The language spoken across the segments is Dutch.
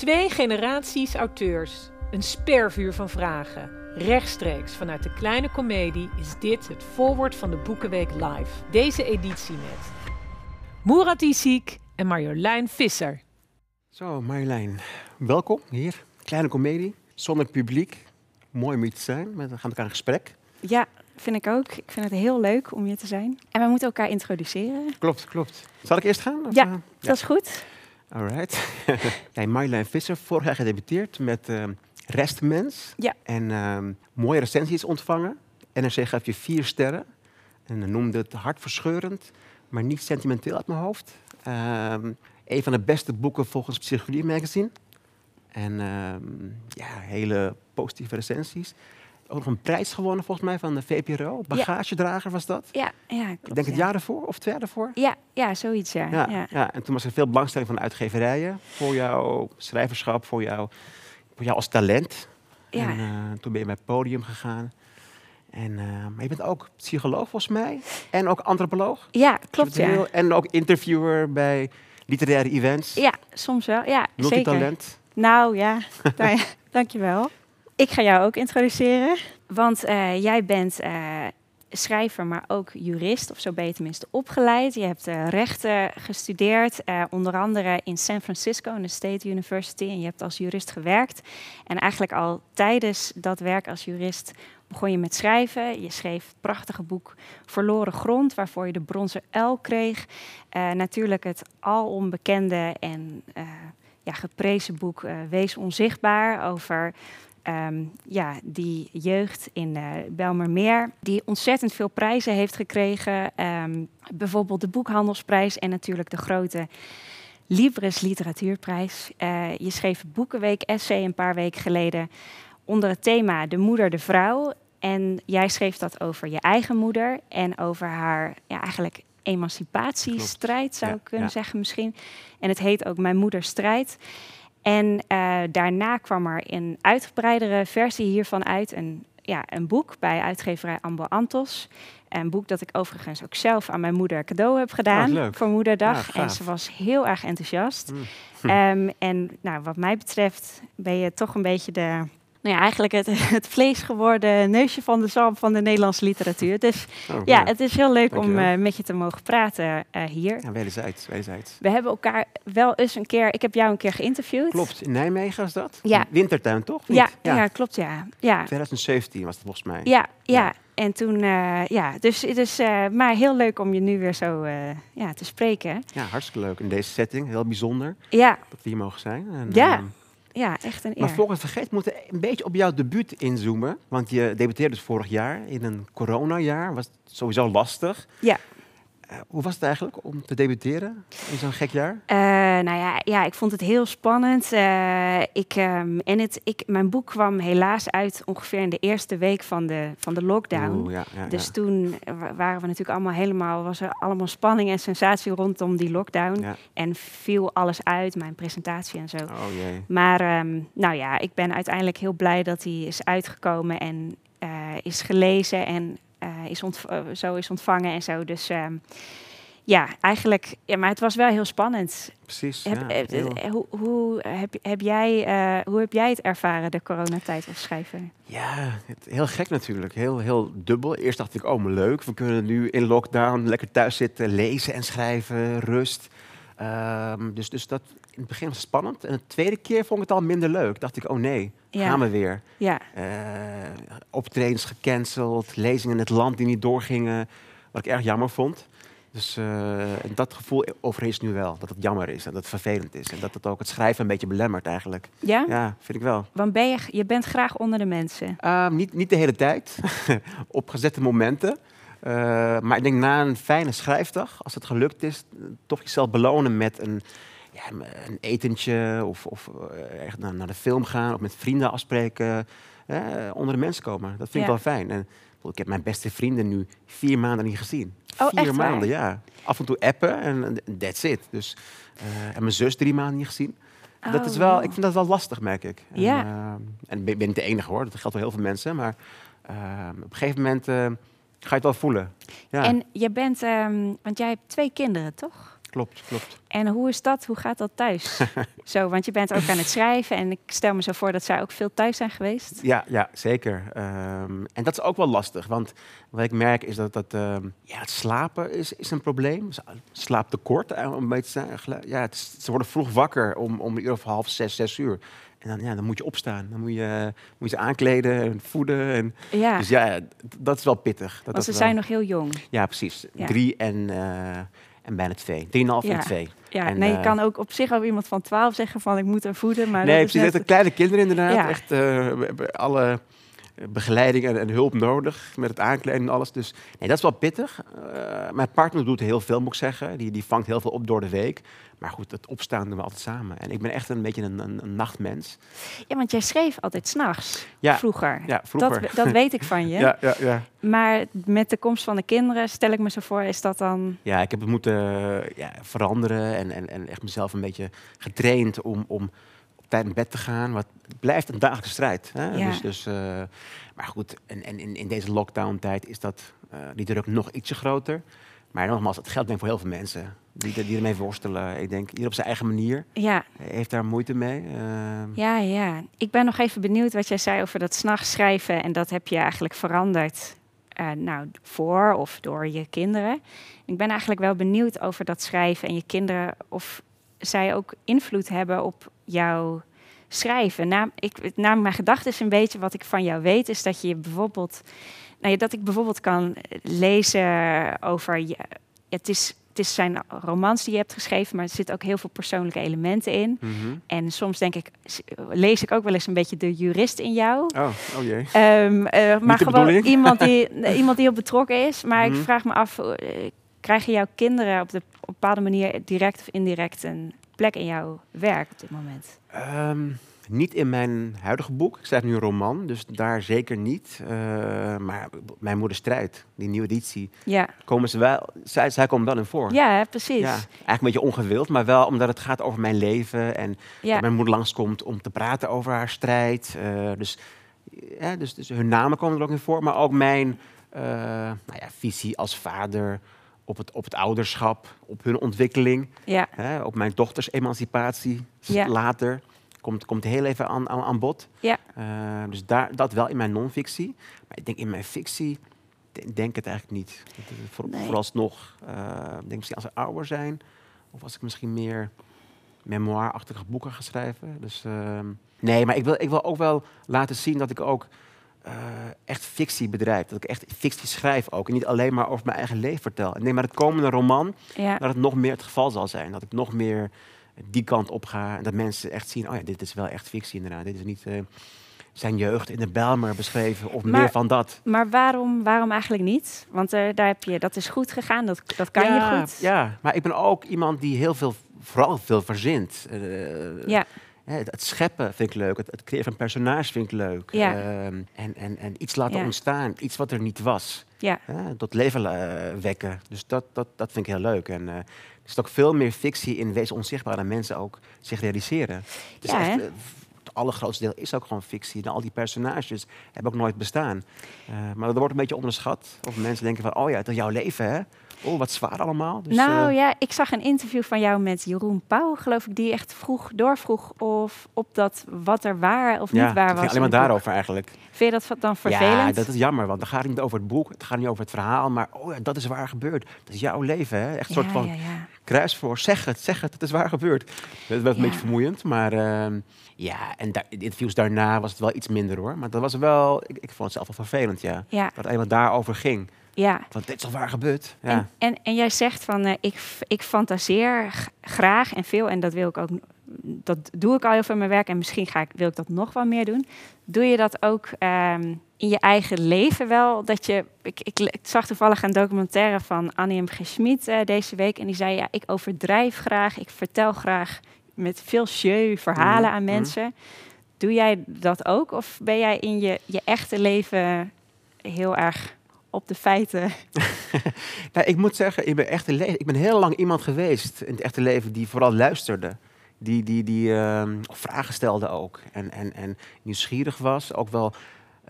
Twee generaties auteurs. Een spervuur van vragen. Rechtstreeks vanuit de kleine komedie is dit het voorwoord van de Boekenweek Live. Deze editie met Murat Isik en Marjolein Visser. Zo, Marjolein, welkom hier. Kleine komedie, zonder publiek. Mooi om hier te zijn. We gaan elkaar in gesprek. Ja, vind ik ook. Ik vind het heel leuk om hier te zijn. En we moeten elkaar introduceren. Klopt, klopt. Zal ik eerst gaan? Of, Ja, eh, Dat is goed. Alright. ja, Marjolein Visser, vorig jaar gedebuteerd met eh, Restmens. Ja. En ehm, mooie recensies ontvangen. NRC gaf je vier sterren. En noemde het hartverscheurend, maar niet sentimenteel uit mijn hoofd. Ehm, een van de beste boeken volgens Psychologie Magazine. En ja, hele positieve recensies. Ook nog een prijs gewonnen volgens mij van de VPRO. Bagagedrager was dat. Ja, ja klopt. Ik denk het ja. jaar ervoor of twee jaar ervoor. Ja, ja, zoiets, ja. Ja, ja. en toen was er veel belangstelling van uitgeverijen voor jouw schrijverschap, voor jou, voor jou als talent. Ja. En eh, toen ben je bij het podium gegaan. En, eh, maar je bent ook psycholoog volgens mij. En ook antropoloog. Ja, klopt, ja. Heel- En ook interviewer bij literaire events. Ja, soms wel. Ja, zeker. Multitalent. Nou ja, nou ja, dankjewel. Ik ga jou ook introduceren, want eh, jij bent eh, schrijver, maar ook jurist, of zo tenminste opgeleid. Je hebt eh, rechten gestudeerd, onder andere in San Francisco, in de State University. En je hebt als jurist gewerkt. En eigenlijk al tijdens dat werk als jurist begon je met schrijven. Je schreef het prachtige boek Verloren Grond, waarvoor je de bronzen uil kreeg. Natuurlijk het alom bekende en ja, geprezen boek Wees Onzichtbaar over ehm, ja, die jeugd in eh Belmermeer, die ontzettend veel prijzen heeft gekregen. Ehm, bijvoorbeeld de Boekhandelsprijs en natuurlijk de grote Libris Literatuurprijs. Eh, je schreef Boekenweek essay een paar weken geleden onder het thema De moeder, de vrouw. En jij schreef dat over je eigen moeder en over haar ja, eigenlijk emancipatiestrijd, zou Ja, ik kunnen ja. zeggen misschien. En het heet ook Mijn moeders strijd. En eh, daarna kwam er een uitgebreidere versie hiervan uit. Een, ja, een boek bij uitgeverij Ambo Antos. Een boek dat ik overigens ook zelf aan mijn moeder cadeau heb gedaan leuk. voor Moederdag. Ah, en ze was heel erg enthousiast. Mm. Ehm, en nou, wat mij betreft ben je toch een beetje de, nou ja, eigenlijk het, het vlees geworden neusje van de zalm van de Nederlandse literatuur. Dus Oh, ja, het is heel leuk om eh, met je te mogen praten eh, hier. Ja, wederzijds, wederzijds. We hebben elkaar wel eens een keer, ik heb jou een keer geïnterviewd. Klopt, in Nijmegen was dat? Ja. Wintertuin, toch? Ja, niet? ja. klopt, ja. Ja, 2017 was het volgens mij. ja, ja. Ja. En toen, eh, ja, dus het is eh, maar heel leuk om je nu weer zo ja, te spreken. Ja, hartstikke leuk in deze setting. Heel bijzonder Ja, dat we hier mogen zijn. En, Ja, ehm, ja, echt een eer. Maar volgens vergeet, we moeten een beetje op jouw debuut inzoomen. Want je debuteerde dus vorig jaar in een coronajaar. Was sowieso lastig. Ja. Eh, hoe was het eigenlijk om te debuteren in zo'n gek jaar? Eh, nou ja, ja, ik vond het heel spannend. Eh, ik, ehm, en het, ik, mijn boek kwam helaas uit ongeveer in de eerste week van de, van de lockdown. Oeh, ja, ja, Dus ja. toen wa- waren we natuurlijk allemaal helemaal, was er allemaal spanning en sensatie rondom die lockdown. En viel alles uit, mijn presentatie en zo. Oh jee. Maar ehm, nou ja, ik ben uiteindelijk heel blij dat hij is uitgekomen en is gelezen en is ontv- eh, zo is ontvangen en zo. Dus ehm, ja, eigenlijk, ja, maar het was wel heel spannend. Precies. Heb, ja, eh, heel- eh, hoe, hoe, heb, heb jij, eh, hoe heb jij het ervaren, de coronatijd als schrijver? Ja, het, heel gek natuurlijk. Heel, heel dubbel. Eerst dacht ik, oh, maar leuk. We kunnen nu in lockdown lekker thuis zitten, lezen en schrijven, rust. Ehm, dus, dus dat in het begin was het spannend. En de tweede keer vond ik het al minder leuk. Dacht ik, oh nee, Ja. gaan we weer. Ja, Eh optredens gecanceld, lezingen in het land die niet doorgingen. Wat ik erg jammer vond. Dus eh, dat gevoel overheerst nu wel. Dat het jammer is en dat het vervelend is. En dat het ook het schrijven een beetje belemmert eigenlijk. ja? Ja, vind ik wel. Want ben je, je bent graag onder de mensen. Ehm, niet, niet de hele tijd, op gezette momenten. Eh, maar ik denk na een fijne schrijfdag, als het gelukt is, toch jezelf belonen met een, ja, een etentje of, of eh, echt naar, naar de film gaan of met vrienden afspreken. eh, onder de mensen komen. Dat vind Ja. ik wel fijn. En ik heb mijn beste vrienden nu vier maanden niet gezien. Oh, vier echt waar? maanden, ja. Af en toe appen en that's it. Dus, eh, en mijn zus drie maanden niet gezien. dat is Oh, wel, wow. ik vind dat wel lastig, merk ik. En, Ja. en ik ben, ben niet de enige hoor, dat geldt voor heel veel mensen. Maar op een gegeven moment ga je het wel voelen. Ja. En je bent, ehm, want jij hebt twee kinderen, toch? Klopt, klopt. En hoe is dat? Hoe gaat dat thuis? zo, want je bent ook aan het schrijven en ik stel me zo voor dat zij ook veel thuis zijn geweest. Ja, ja zeker. Ehm, en dat is ook wel lastig, want wat ik merk is dat, dat ehm, ja, het slapen is, is een probleem. Slaaptekort, eh, om een beetje ja, het ze worden vroeg wakker om, om uur of half zes, zes uur. En dan, ja, dan moet je opstaan. Dan moet je, moet je ze aankleden en voeden. En, ja. Dus ja, dat is wel pittig. Dat, Want ze zijn nog heel jong. Ja, precies. Drie en, uh, en bijna twee. Drieënhalf ja. en twee. Ja, en, nee, je uh, kan ook op zich over iemand van twaalf zeggen van ik moet hem voeden. Maar nee, dat precies. Net... Net... kleine kinderen inderdaad. Ja. Echt uh, alle begeleiding en, en, hulp nodig met het aankleden en alles. Dus nee, dat is wel pittig. Uh, mijn partner doet heel veel, moet ik zeggen. Die, die vangt heel veel op door de week. Maar goed, het opstaan doen we altijd samen. En ik ben echt een beetje een, een, een nachtmens. Ja, want jij schreef altijd s'nachts, ja, vroeger. Ja, vroeger. Dat, dat weet ik van je. ja, ja, ja. Maar met de komst van de kinderen, stel ik me zo voor, is dat dan... Ja, ik heb het moeten ja, veranderen en, en, en echt mezelf een beetje getraind om... om tijd in bed te gaan. Wat blijft een dagelijkse strijd. Hè? Ja. Dus, dus, uh, maar goed, en, en in, in deze lockdown-tijd is dat uh, die druk nog ietsje groter. Maar nogmaals, het geldt denk voor heel veel mensen die, die ermee worstelen. Ik denk, ieder op zijn eigen manier ja. heeft daar moeite mee. Uh, ja, ja. Ik ben nog even benieuwd wat jij zei over dat s'nachts schrijven. En dat heb je eigenlijk veranderd. Uh, nou, voor of door je kinderen. Ik ben eigenlijk wel benieuwd over dat schrijven en je kinderen. Of zij ook invloed hebben op jouw schrijven. Naam, ik, namelijk mijn gedachte is een beetje wat ik van jou weet, is dat je bijvoorbeeld, nou ja, dat ik bijvoorbeeld kan lezen over je. Het is, het is zijn romans die je hebt geschreven, maar er zitten ook heel veel persoonlijke elementen in. mm -hmm. En soms denk ik, lees ik ook wel eens een beetje de jurist in jou. Oh, oh jee. Um, uh, maar gewoon iemand die, iemand die op betrokken is. Maar Mhm. ik vraag me af, uh, krijgen jouw kinderen op, de, op een bepaalde manier direct of indirect een plek in jouw werk op dit moment? Um, niet in mijn huidige boek. Ik schrijf nu een roman, dus daar zeker niet. Uh, maar mijn moeder strijd, die nieuwe editie, Ja, komen ze wel, zij, zij komen wel in voor. ja hè, precies. Ja, eigenlijk een beetje ongewild, maar wel omdat het gaat over mijn leven. En Ja. dat mijn moeder langskomt om te praten over haar strijd. Uh, dus, ja, dus, dus hun namen komen er ook in voor. Maar ook mijn uh, nou ja, visie als vader op het, op het ouderschap, op hun ontwikkeling. Ja, Hè, op mijn dochters emancipatie Ja. later. Komt, komt heel even aan, aan, aan bod. Ja. Uh, dus daar, dat wel in mijn non-fictie. Maar ik denk in mijn fictie, denk, het eigenlijk niet. Voor, Nee. Vooralsnog, uh, denk misschien als ze ouder zijn. Of als ik misschien meer memoirachtige boeken ga schrijven. Dus uh, nee, maar ik wil, ik wil ook wel laten zien dat ik ook uh, echt fictie bedrijf. Dat ik echt fictie schrijf ook. En niet alleen maar over mijn eigen leven vertel. Nee, maar het komende roman, ja. dat het nog meer het geval zal zijn. Dat ik nog meer die kant op ga. En dat mensen echt zien, oh ja, dit is wel echt fictie inderdaad. Dit is niet uh, zijn jeugd in de Bijlmer beschreven of Maar- meer van dat. Maar waarom, waarom eigenlijk niet? Want eh, daar heb je, dat is goed gegaan, dat, dat kan ja, je goed. Ja, maar ik ben ook iemand die heel veel, vooral veel verzint. Uh, Ja. Het, scheppen vind ik leuk. Het, het creëren van personages vind ik leuk. Ja. Uh, en, en, en iets laten Ja. ontstaan. Iets wat er niet was. Ja. Tot leven uh, wekken. Dus dat, dat, dat vind ik heel leuk. En uh, er zit ook veel meer fictie in Wees Onzichtbaar dan mensen ook zich realiseren. Het is Ja, echt, uh, het allergrootste deel is ook gewoon fictie. En al die personages hebben ook nooit bestaan. Maar dat wordt een beetje onderschat. Of mensen denken van, oh ja, het is jouw leven, hè? Oh, wat zwaar allemaal. Dus, nou uh, ja, ik zag een interview van jou met Jeroen Pauw, geloof ik, die echt vroeg doorvroeg of op dat wat er waar of ja, niet waar het was. ging alleen maar daarover eigenlijk. Vind je dat dan vervelend? Ja, dat is jammer, want dan gaat het niet over het boek, het gaat niet over het verhaal, maar oh ja, dat is waar gebeurd. Dat is jouw leven, hè? Echt een soort Ja, van ja, ja. kruis voor, zeg het, zeg het, het is waar gebeurd. Dat was een Ja. beetje vermoeiend, maar uh, ja, en de interviews daarna was het wel iets minder hoor. Maar dat was wel, ik, ik vond het zelf wel vervelend, ja. Ja, Dat het alleen maar daarover ging. Ja. Want dit is al waar gebeurd. Ja. En, en, en jij zegt van uh, ik, ik fantaseer graag en veel en dat wil ik ook, dat doe ik al heel veel in mijn werk en misschien ga ik, wil ik dat nog wel meer doen. Doe je dat ook um, in je eigen leven wel? Dat je, ik, ik, ik, zag toevallig een documentaire van Annie M. G. Schmid uh, deze week en die zei ja, ik overdrijf graag, ik vertel graag met veel jeu verhalen mm, aan mensen. Mm. Doe jij dat ook of ben jij in je, je echte leven heel erg op de feiten. nou, ik moet zeggen, mijn echte leven, ik ben heel lang iemand geweest in het echte leven die vooral luisterde. Die, die, die uh, vragen stelde ook. En, en, en nieuwsgierig was, ook wel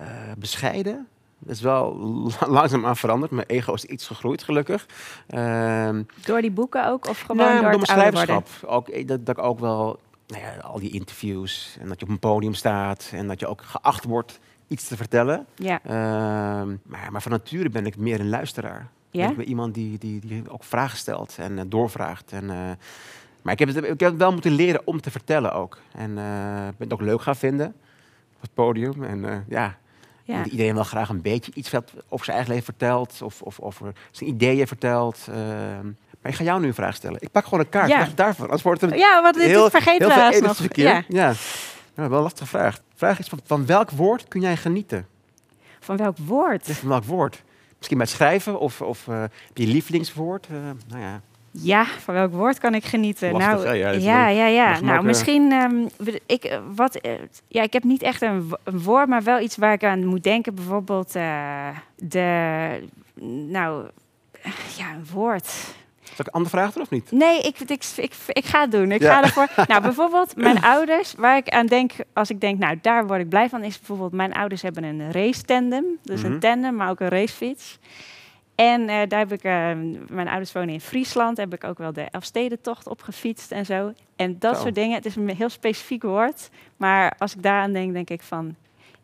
uh, bescheiden. Dat is wel langzaam aan veranderd. Mijn ego is iets gegroeid, gelukkig. Ehm, Door die boeken ook? Of gewoon nou, door, mijn schrijverschap. Ook, eh, dat, dat ik ook wel, nou ja, al die interviews en dat je op een podium staat en dat je ook geacht wordt iets te vertellen. Ja. Ehm, maar, maar van nature ben ik meer een luisteraar. Ja? Ik ben iemand die, die, die ook vragen stelt en eh, doorvraagt. En, eh, maar ik heb, het, ik heb het wel moeten leren om te vertellen ook. En eh, ik ben het ook leuk gaan vinden op het podium. En ja, ja. iedereen wel graag een beetje iets over zijn eigen leven vertelt. Of, of over zijn ideeën vertelt. Ehm, maar ik ga jou nu een vraag stellen. Ik pak gewoon een kaart. Ja. Daarvan. Anders wordt het een Ja, wat dit heel, vergeten heel we veel edelsverkeer. Ja. Ja. Ja, wel een lastige vraag. De vraag is, van, van welk woord kun jij genieten? Van welk woord? Ja, Van welk woord? Misschien bij het schrijven of, of heb je lievelingswoord? Eh, nou ja. Ja, van welk woord kan ik genieten? Lastig, nou, hè? Ja, ja, ja, Nou, misschien, we- ik, eh, wat, ja, ik heb niet echt een, een woord, maar wel iets waar ik aan moet denken. Bijvoorbeeld de, nou, ja, een woord. Zal ik een andere vraag of niet? Nee, ik, ik, ik, ik ga het doen. Ik Ja. ga ervoor. nou, bijvoorbeeld mijn ouders, waar ik aan denk als ik denk, nou, daar word ik blij van, is bijvoorbeeld mijn ouders hebben een race tandem, dus Mhm. een tandem, maar ook een racefiets. En eh, daar heb ik, eh, mijn ouders wonen in Friesland, heb ik ook wel de Elfstedentocht op gefietst en zo. En dat Zo. soort dingen. Het is een heel specifiek woord, maar als ik daaraan denk, denk ik van,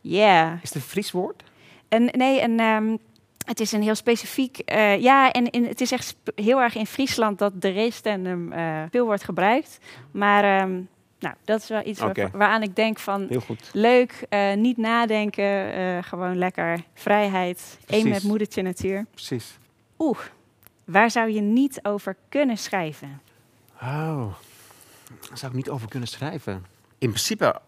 yeah. Is het een Fries woord? En nee, en, ehm, het is een heel specifiek. eh, ja, en in, het is echt heel erg in Friesland dat de race tandem eh, veel wordt gebruikt. Maar ehm, nou, dat is wel iets waar- waaraan ik denk van Heel goed. leuk, eh, niet nadenken, eh, gewoon lekker vrijheid, één met moedertje natuur. Precies. Oeh, waar zou je niet over kunnen schrijven? Oh, daar zou ik niet over kunnen schrijven. In principe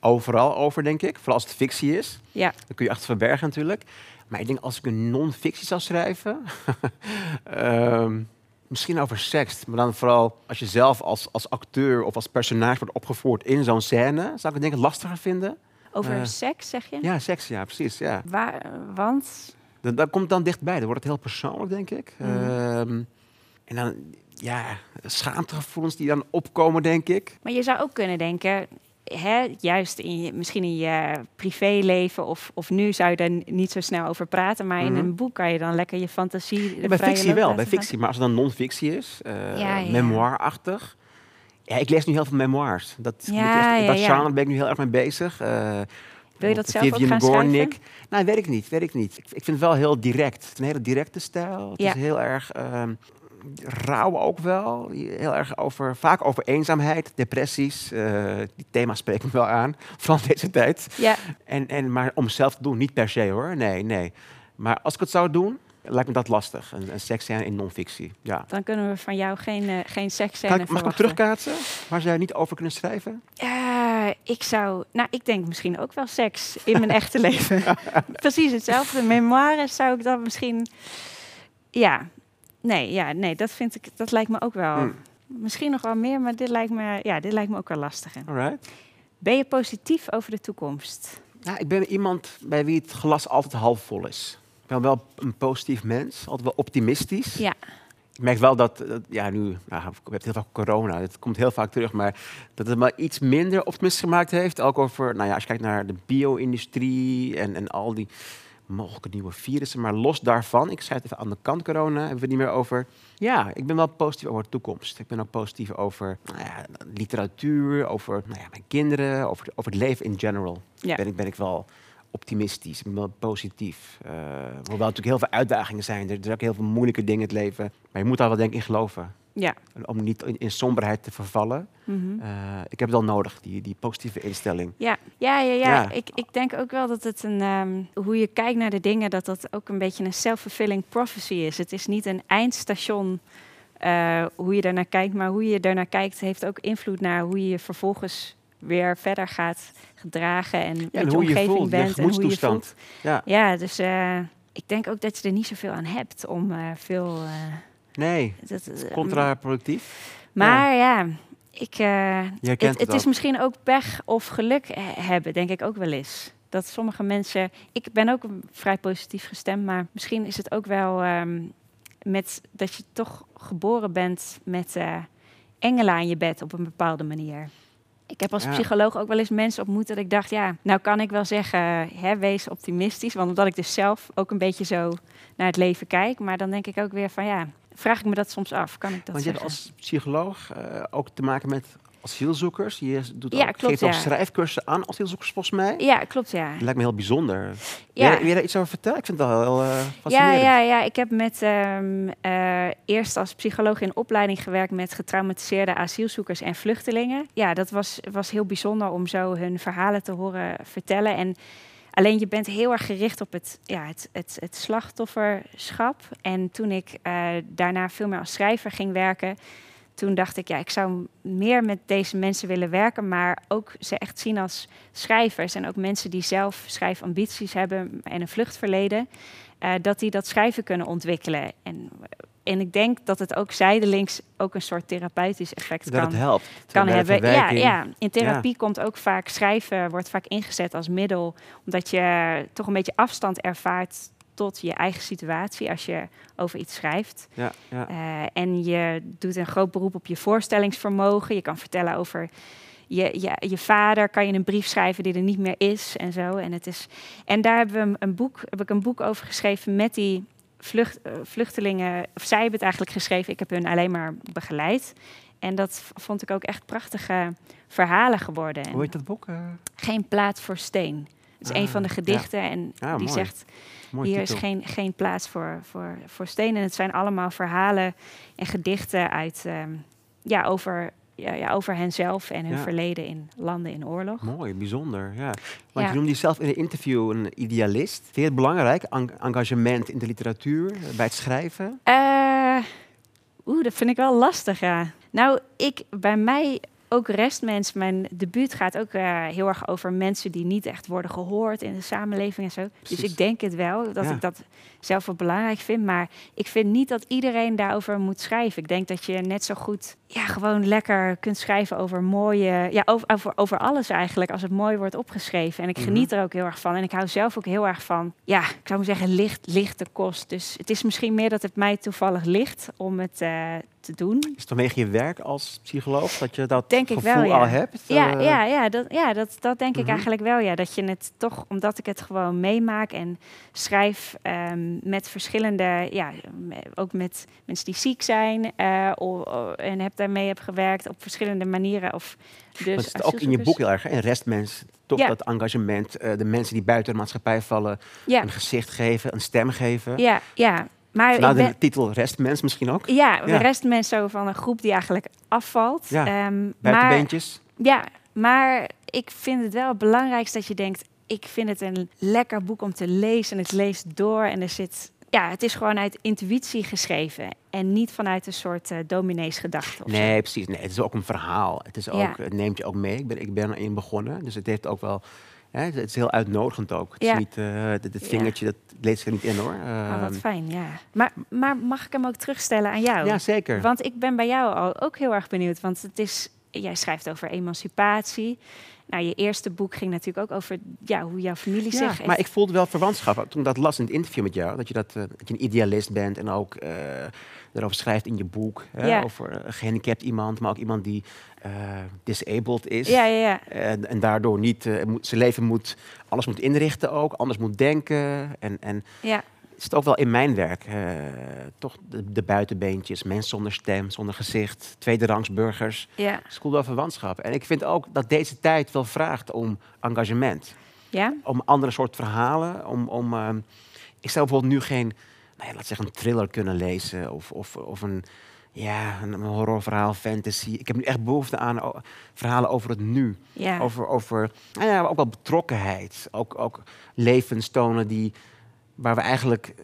overal over, denk ik. Vooral als het fictie is. Ja, Dan kun je achter verbergen natuurlijk. Maar ik denk als ik een non-fictie zou schrijven... ehm, misschien over seks. Maar dan vooral als je zelf als, als acteur of als personage wordt opgevoerd in zo'n scène... zou ik het denk ik lastiger vinden. over Eh, seks zeg je? Ja, seks, ja, precies. Ja. Waar, want Dat, dat komt dan dichtbij. Dan wordt het heel persoonlijk, denk ik. Mhm. Ehm, en dan, ja, schaamtegevoelens die dan opkomen, denk ik. Maar je zou ook kunnen denken, hè, juist in je, misschien in je privéleven of, of nu zou je daar niet zo snel over praten, maar in Mhm. een boek kan je dan lekker je fantasie. Ja, bij fictie wel, bij fictie. Maar als het dan non-fictie is, eh Ja, ja. memoirachtig. Ja, ik lees nu heel veel memoirs. Dat, ik Ja, echt, ja, dat ja. genre ben ik nu heel erg mee bezig. Eh, Wil je dat zelf Vivian ook gaan Gornick. schrijven? Nou, weet ik niet, weet ik niet. Ik, ik vind het wel heel direct. Het is een hele directe stijl. Het Ja. is heel erg ehm, rauw ook wel. Heel erg over, vaak over eenzaamheid, depressies. Eh, die thema's spreken me wel aan, in deze tijd. Ja, En, en, maar om zelf te doen, niet per se hoor. Nee, nee. Maar als ik het zou doen, lijkt me dat lastig. Een, een seksscène in non-fictie. Ja. dan kunnen we van jou geen, eh geen seksscène ik, mag ik verwachten. terugkaatsen? Waar zou je niet over kunnen schrijven? Eh, ik zou, nou, ik denk misschien ook wel seks in mijn echte leven. Precies hetzelfde. Memoires zou ik dan misschien, ja, nee, ja, nee, dat vind ik, dat lijkt me ook wel. Hmm. Misschien nog wel meer, maar dit lijkt me, ja, dit lijkt me ook wel. Alright. Ben je positief over de toekomst? Nou, ik ben iemand bij wie het glas altijd half vol is. Ik ben wel een positief mens, altijd wel optimistisch. Ja. Ik merk wel dat, dat- ja, nu, nou, we hebben heel vaak corona, het komt heel vaak terug, maar dat het me iets minder optimistisch gemaakt heeft. Ook over, nou ja, als je kijkt naar de bio-industrie en, en al die mogelijke nieuwe virussen. Maar los daarvan, ik schrijf het even aan de kant corona, hebben we het niet meer over. Ja, ik ben wel positief over de toekomst. Ik ben ook positief over nou ja, literatuur, over nou ja, mijn kinderen, over, over het leven in general. Ja. Ben, ik, ben ik wel optimistisch, ik ben wel positief. Eh hoewel natuurlijk heel veel uitdagingen zijn. Er, er zijn ook heel veel moeilijke dingen in het leven. Maar je moet daar wel denk ik in geloven. Ja. Om niet in, in somberheid te vervallen. Mhm. Eh, ik heb het wel nodig, die, die positieve instelling. Ja, ja, ja, ja. Ja. Ik, ik denk ook wel dat het een, ehm, hoe je kijkt naar de dingen, dat dat ook een beetje een self-fulfilling prophecy is. Het is niet een eindstation eh, hoe je daarnaar kijkt, maar hoe je daarnaar kijkt heeft ook invloed naar hoe je vervolgens weer verder gaat gedragen en Ja, met je hoe je omgeving voelt, je bent en hoe je voelt. Ja, Ja, dus eh, ik denk ook dat je er niet zoveel aan hebt om veel. Nee, dat, eh, contraproductief. maar ja, ik, Je het, het het is misschien ook pech of geluk he- hebben, denk ik ook wel eens. Dat sommige mensen. Ik ben ook vrij positief gestemd, maar misschien is het ook wel ehm, met dat je toch geboren bent met eh, engelen aan je bed op een bepaalde manier. Ik heb als Ja. psycholoog ook wel eens mensen ontmoet dat ik dacht, ja, nou kan ik wel zeggen, hè, wees optimistisch. Want omdat ik dus zelf ook een beetje zo naar het leven kijk. Maar dan denk ik ook weer van, ja, vraag ik me dat soms af. Kan ik dat Want je hebt als psycholoog eh, ook te maken met asielzoekers. Je doet Ja, ook, klopt, geeft ook ja. schrijfcursussen aan asielzoekers volgens mij. Ja, klopt, ja. Dat lijkt me heel bijzonder. Ja. Wil, je, daar iets over vertellen? Ik vind het wel heel eh, Ja, fascinerend. ja, ja, ik heb met, ehm, eh, eerst als psycholoog in opleiding gewerkt met getraumatiseerde asielzoekers en vluchtelingen. Ja, dat was, was heel bijzonder om zo hun verhalen te horen vertellen. En alleen je bent heel erg gericht op het, ja, het, het, het slachtofferschap. En toen ik eh, daarna veel meer als schrijver ging werken, toen dacht ik, ja, ik zou meer met deze mensen willen werken, maar ook ze echt zien als schrijvers en ook mensen die zelf schrijfambities hebben en een vluchtverleden, eh, dat die dat schrijven kunnen ontwikkelen. En, en ik denk dat het ook zijdelings ook een soort therapeutisch effect Dat kan, het helpt. kan hebben. Ja, ja, in therapie komt ook vaak schrijven, wordt vaak ingezet als middel, omdat je toch een beetje afstand ervaart tot je eigen situatie als je over iets schrijft. Ja, ja. Eh, en je doet een groot beroep op je voorstellingsvermogen. Je kan vertellen over je, je, je vader, kan je een brief schrijven die er niet meer is en zo. En, het is, en daar hebben we een, een boek, heb ik een boek over geschreven met die vlucht, eh, vluchtelingen. Of zij hebben het eigenlijk geschreven, ik heb hun alleen maar begeleid. En dat vond ik ook echt prachtige verhalen geworden. En Hoe heet dat boek? Eh, Geen plaats voor steen. Het is Ah, een van de ja. gedichten en Ah, die mooi. zegt mooi hier titel. is geen, geen plaats voor, voor, voor stenen. Het zijn allemaal verhalen en gedichten uit, ehm, ja, over, ja, ja, over henzelf en hun Ja. verleden in landen in oorlog. Mooi, bijzonder. Ja. Want je noemde jezelf in een interview een idealist. Vind je het belangrijk, en- engagement in de literatuur, eh, bij het schrijven? Eh, Oeh, dat vind ik wel lastig, ja. Nou, ik, bij mij ook restmens, mijn debuut gaat ook eh, heel erg over mensen die niet echt worden gehoord in de samenleving en zo. Dus ik denk het wel, dat Ja. ik dat zelf wel belangrijk vind. Maar ik vind niet dat iedereen daarover moet schrijven. Ik denk dat je net zo goed ja, gewoon lekker kunt schrijven over mooie... Ja, over, over, over alles eigenlijk, als het mooi wordt opgeschreven. En ik Mhm. geniet er ook heel erg van. En ik hou zelf ook heel erg van, ja, ik zou maar zeggen, licht, lichte kost. Dus het is misschien meer dat het mij toevallig ligt om het eh, te doen. Is het vanwege je werk als psycholoog dat je dat Denk ik gevoel wel, ja. al hebt? Ja, Eh, ja, ja, dat, ja dat, dat denk ik Mhm. eigenlijk wel. Ja. Dat je het toch, omdat ik het gewoon meemaak en schrijf ehm, met verschillende, ja, ook met mensen die ziek zijn eh, o- o- en heb daarmee heb gewerkt op verschillende manieren. Of dus ook in je boek heel erg, een restmens. Toch Ja. dat engagement, eh, de mensen die buiten de maatschappij vallen, Ja, een gezicht geven, een stem geven. ja, ja. Maar ben, de titel restmens misschien ook. ja, de Ja. rest mensen zo van een groep die eigenlijk afvalt. Ja, Ehm, maar. Ja, maar ik vind het wel het belangrijkste dat je denkt... ik vind het een lekker boek om te lezen en het leest door. En er zit... Ja, het is gewoon uit intuïtie geschreven. En niet vanuit een soort eh domineesgedachte. zo. Nee, precies. Nee, het is ook een verhaal. Het, is ook, Ja. het neemt je ook mee. Ik ben, ik ben erin begonnen, dus het heeft ook wel... Hè, het is heel uitnodigend ook. Het Ja. is niet, eh Ja. vingertje, dat leest er niet in hoor. Oh, wat Ehm, fijn, ja. Maar, maar mag ik hem ook terugstellen aan jou? ja, zeker. Want ik ben bij jou al ook heel erg benieuwd. Want het is, jij schrijft over emancipatie. Nou, je eerste boek ging natuurlijk ook over ja, hoe jouw familie Ja, zich... maar ik voelde wel verwantschap. Toen dat las in het interview met jou, dat je, dat, eh, dat je een idealist bent en ook eh, erover schrijft in je boek. Hè, Ja. Over een gehandicapt iemand, maar ook iemand die eh, disabled is. Ja, ja, ja. En, en daardoor niet eh, moet, zijn leven moet, alles moet inrichten ook, anders moet denken. En, en ja. is het ook wel in mijn werk. eh, toch de, de buitenbeentjes, mensen zonder stem, zonder gezicht, tweederangs burgers. ja. Wel verwantschap. En ik vind ook dat deze tijd wel vraagt om engagement ja? om andere soort verhalen. Om, om, ehm, ik zou bijvoorbeeld nu geen, laat zeggen, een thriller kunnen lezen of, of, of een, ja, een horrorverhaal, fantasy. Ik heb nu echt behoefte aan o- verhalen over het nu. Ja. Over, over nou ja, ook wel betrokkenheid. Ook, ook levens tonen die, waar we eigenlijk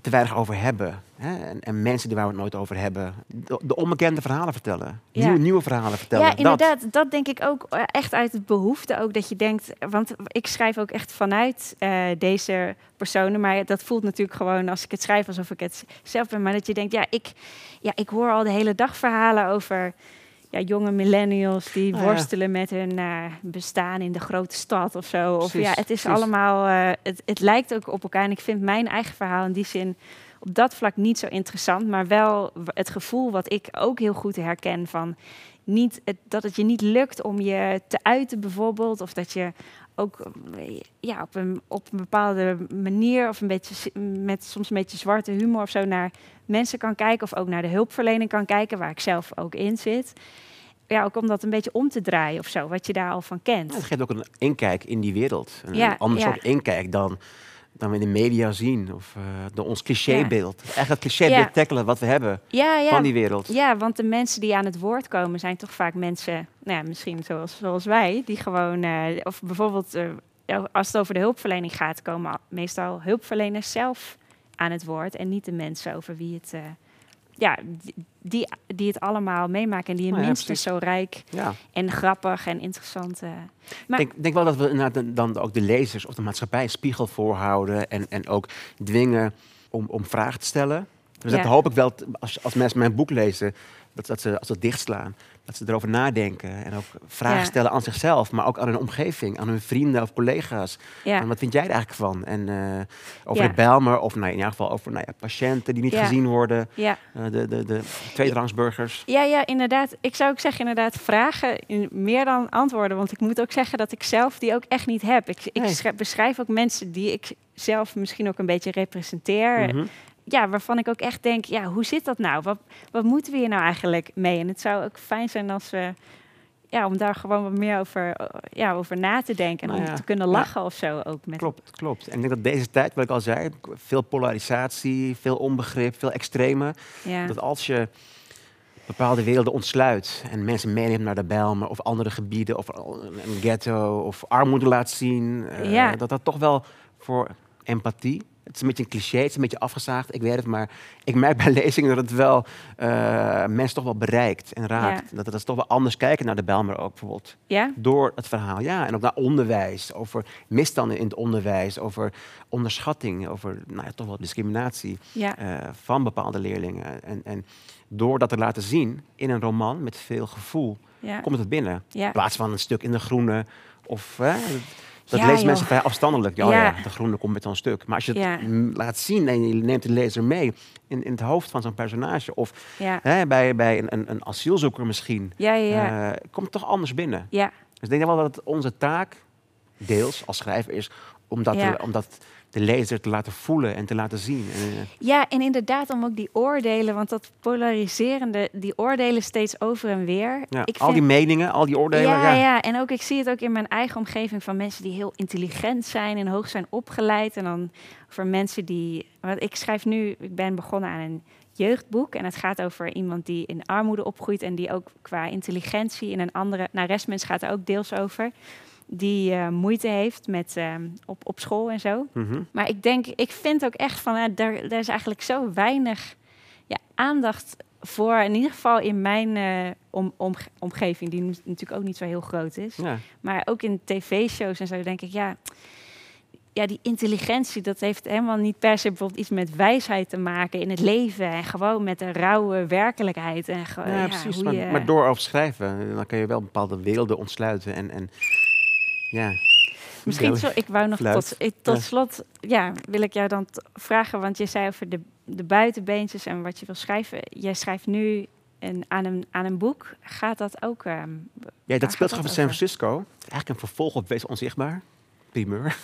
te weinig over hebben. Hè? En, en mensen die waar we het nooit over hebben. De, de onbekende verhalen vertellen. Ja. Nieuwe, nieuwe verhalen vertellen. Ja, inderdaad. Dat. denk ik ook eh, echt uit het behoefte. Ook dat je denkt, want ik schrijf ook echt vanuit eh, deze personen. Maar dat voelt natuurlijk gewoon als ik het schrijf alsof ik het zelf ben. Maar dat je denkt, ja, ik, ja, ik hoor al de hele dag verhalen over ja, jonge millennials die Ah, ja. worstelen met hun eh, bestaan in de grote stad of zo. Of ja, het is precies. allemaal, eh, het, het lijkt ook op elkaar. En ik vind mijn eigen verhaal in die zin op dat vlak niet zo interessant, maar wel het gevoel wat ik ook heel goed herken van niet, het, dat het je niet lukt om je te uiten bijvoorbeeld. Of dat je ook ja, op, een, op een bepaalde manier of een beetje met soms een beetje zwarte humor of zo naar mensen kan kijken. Of ook naar de hulpverlening kan kijken, waar ik zelf ook in zit. Ja, ook om dat een beetje om te draaien of zo, wat je daar al van kent. Ja, het geeft ook een inkijk in die wereld. Een ja, ander soort inkijk dan dan we in de media zien. Of uh, de, ons clichébeeld. Ja. Echt het clichébeeld tackelen wat we hebben van die wereld. Ja, want de mensen die aan het woord komen zijn toch vaak mensen, nou ja, misschien zoals, zoals wij, die gewoon, uh, of bijvoorbeeld uh, als het over de hulpverlening gaat, komen meestal hulpverleners zelf aan het woord en niet de mensen over wie het ja, die, die het allemaal meemaken en die oh minstens zo rijk ja. en grappig en interessant. Uh. Maar ik denk, denk wel dat we dan ook de lezers of de maatschappij een spiegel voorhouden en, en ook dwingen om, om vragen te stellen. Dus dat hoop ik wel, als, als mensen mijn boek lezen, dat, dat ze als ze dichtslaan, dat ze erover nadenken en ook vragen stellen aan zichzelf, maar ook aan hun omgeving, aan hun vrienden of collega's. Ja. En wat vind jij er eigenlijk van? En uh, over de Belmer, of nou, in ieder geval over nou ja, patiënten die niet gezien worden, uh, de, de, de tweederangsburgers. Ja, ja, inderdaad. Ik zou ook zeggen, inderdaad, vragen meer dan antwoorden. Want ik moet ook zeggen dat ik zelf die ook echt niet heb. Ik, ik beschrijf ook mensen die ik zelf misschien ook een beetje representeer. Mhm ja, waarvan ik ook echt denk, ja, hoe zit dat nou? Wat, wat moeten we hier nou eigenlijk mee? En het zou ook fijn zijn als we, ja, om daar gewoon wat meer over, ja, over na te denken en nou om te kunnen lachen of zo ook. Met klopt, klopt. En ik denk dat deze tijd, wat ik al zei, veel polarisatie, veel onbegrip, veel extreme. Ja. Dat als je bepaalde werelden ontsluit en mensen meeneemt naar de Bijlmer of andere gebieden of een ghetto of armoede laat zien, uh, dat dat toch wel voor empathie het is een beetje een cliché, het is een beetje afgezaagd, ik weet het, maar ik merk bij lezingen dat het wel uh, mensen toch wel bereikt en raakt. Dat, dat is toch wel anders kijken naar de Belmer ook bijvoorbeeld. Ja? Door het verhaal, ja. En ook naar onderwijs, over misstanden in het onderwijs, over onderschatting, over nou ja, toch wel discriminatie ja. uh, van bepaalde leerlingen. En, en door dat te laten zien in een roman met veel gevoel, komt het binnen. In plaats van een stuk in de groene of... Dat ja, lezen mensen vrij afstandelijk. Ja, ja. de groene komt met zo'n stuk. Maar als je het laat zien en je neemt de lezer mee in, in het hoofd van zo'n personage. Of hè, bij, bij een, een, een, asielzoeker misschien. Uh, komt het toch anders binnen. Ja. Dus ik denk wel dat het onze taak, deels als schrijver, is om dat, te, om dat de lezer te laten voelen en te laten zien. Eh, ja, en inderdaad om ook die oordelen, want dat polariserende, die oordelen steeds over en weer. Ja, ik al die meningen, al die oordelen. Ja, ja, ja, en ook ik zie het ook in mijn eigen omgeving van mensen die heel intelligent zijn en hoog zijn opgeleid. En dan voor mensen die, wat ik schrijf nu, ik ben begonnen aan een jeugdboek. En het gaat over iemand die in armoede opgroeit en die ook qua intelligentie in een andere. Nou, restmens gaat er ook deels over die uh, moeite heeft met uh, op, op school en zo. Mhm. Maar ik denk, ik vind ook echt van, uh, daar, daar is eigenlijk zo weinig ja, aandacht voor, in ieder geval in mijn uh, om, om, omgeving, die natuurlijk ook niet zo heel groot is. Ja. Maar ook in tv-shows en zo denk ik, ja, ja, die intelligentie, dat heeft helemaal niet per se bijvoorbeeld iets met wijsheid te maken in het leven. En gewoon met de rauwe werkelijkheid. En ja, ja, precies. Maar, door over schrijven, dan kan je wel bepaalde werelden ontsluiten en, en ja. Misschien zo, ik wou nog tot, tot slot, ja, wil ik jou dan vragen, want je zei over de, de buitenbeentjes en wat je wil schrijven. Jij schrijft nu een, aan, een, aan een boek. Gaat dat ook? Um, ja, dat speelt zich af in San Francisco. Eigenlijk een vervolg op Wees Onzichtbaar. Primeur.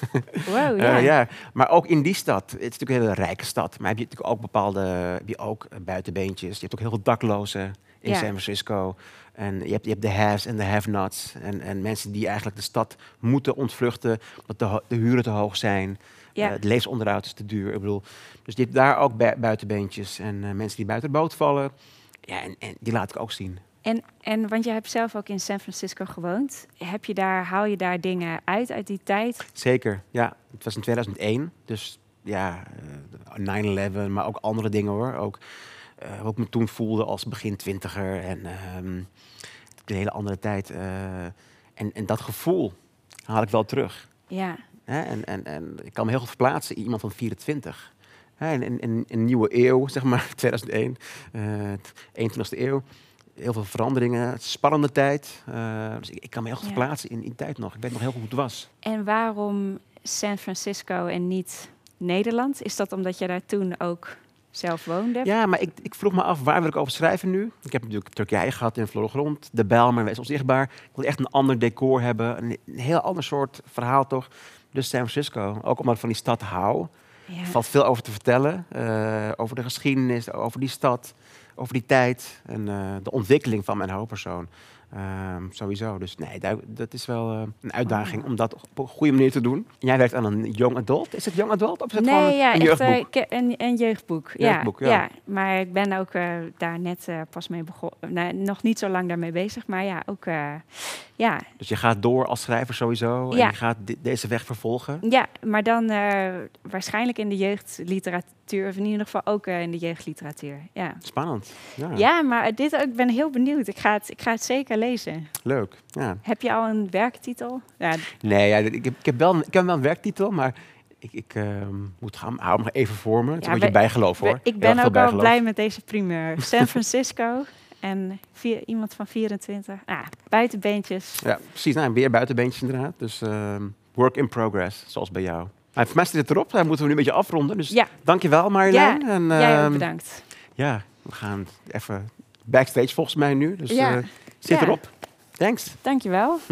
Wow, ja. Uh, ja. Maar ook in die stad, het is natuurlijk een hele rijke stad, maar heb je natuurlijk ook bepaalde heb je ook buitenbeentjes. Je hebt ook heel veel daklozen in San Francisco. En je hebt, je hebt de haves en de have-nots. En, en mensen die eigenlijk de stad moeten ontvluchten omdat de, de huren te hoog zijn. Ja. Uh, het levensonderhoud is te duur. Ik bedoel, dus je hebt daar ook buitenbeentjes en uh, mensen die buiten de boot vallen. Ja, en, en die laat ik ook zien. En, en want je hebt zelf ook in San Francisco gewoond. Heb je daar, haal je daar dingen uit uit die tijd? Zeker, ja. Het was in 2001, dus ja, uh, eh, 9-11, maar ook andere dingen hoor. Ook uh, hoe ik me toen voelde als begin twintiger. En um, een hele andere tijd. Uh, en, en dat gevoel haal ik wel terug. Ja. En, en, en ik kan me heel goed verplaatsen in iemand van 24. In, een nieuwe eeuw, zeg maar, 2001, uh, 21ste eeuw. Heel veel veranderingen, spannende tijd. Uh, dus ik, ik, kan me heel goed verplaatsen in, in tijd nog. Ik weet nog heel goed hoe het was. En waarom San Francisco en niet Nederland? Is dat omdat je daar toen ook zelf woonde. Ja, maar ik, ik vroeg me af, waar wil ik over schrijven nu? Ik heb natuurlijk Turkije gehad in Grond, De Bijlmer, Wees Onzichtbaar. Ik wil echt een ander decor hebben, een, een heel ander soort verhaal toch. Dus San Francisco, ook omdat ik van die stad hou. Ja. Er valt veel over te vertellen, eh, over de geschiedenis, over die stad, over die tijd en eh, de ontwikkeling van mijn hoofdpersoon. Ehm, sowieso. Dus nee, dat, dat is wel eh, een uitdaging om dat op een goede manier te doen. Jij werkt aan een young adult. Is het young adult of is het Nee, gewoon ja, een echt eh, jeugdboek? ke- een, een jeugdboek. Jeugdboek, ja, ja. maar ik ben ook eh, daar net pas mee begonnen. Nee, nog niet zo lang daarmee bezig, maar ja, ook ja, Dus je gaat door als schrijver sowieso en Ja. je gaat deze weg vervolgen. ja, maar dan waarschijnlijk in de jeugdliteratuur, of in ieder geval ook eh, in de jeugdliteratuur. Ja. Spannend. Ja, Ja, maar dit ook, ik ben heel benieuwd. Ik ga, het, ik ga het zeker lezen. leuk. Ja. Heb je al een werktitel? Ja, Nee, ja, ik, heb, ik, heb wel, een- ik heb wel een werktitel, maar ik, ik ehm, moet gaan, hou even voor me. Het is Ja, een beetje bijgeloof hoor. ik ben ook wel blij met deze primeur. San Francisco en vier, iemand van 24. Ah, buitenbeentjes. Ja, precies. Nou, weer buitenbeentjes inderdaad. Dus ehm, work in progress, zoals bij jou. Maar voor mij zit het erop. Dan moeten we nu een beetje afronden. Dus Ja, dankjewel Marjolein. en, jij ook ehm, bedankt. Ja, we gaan even backstage volgens mij nu. Dus Ja. eh, zit Ja. erop. Thanks. Dankjewel.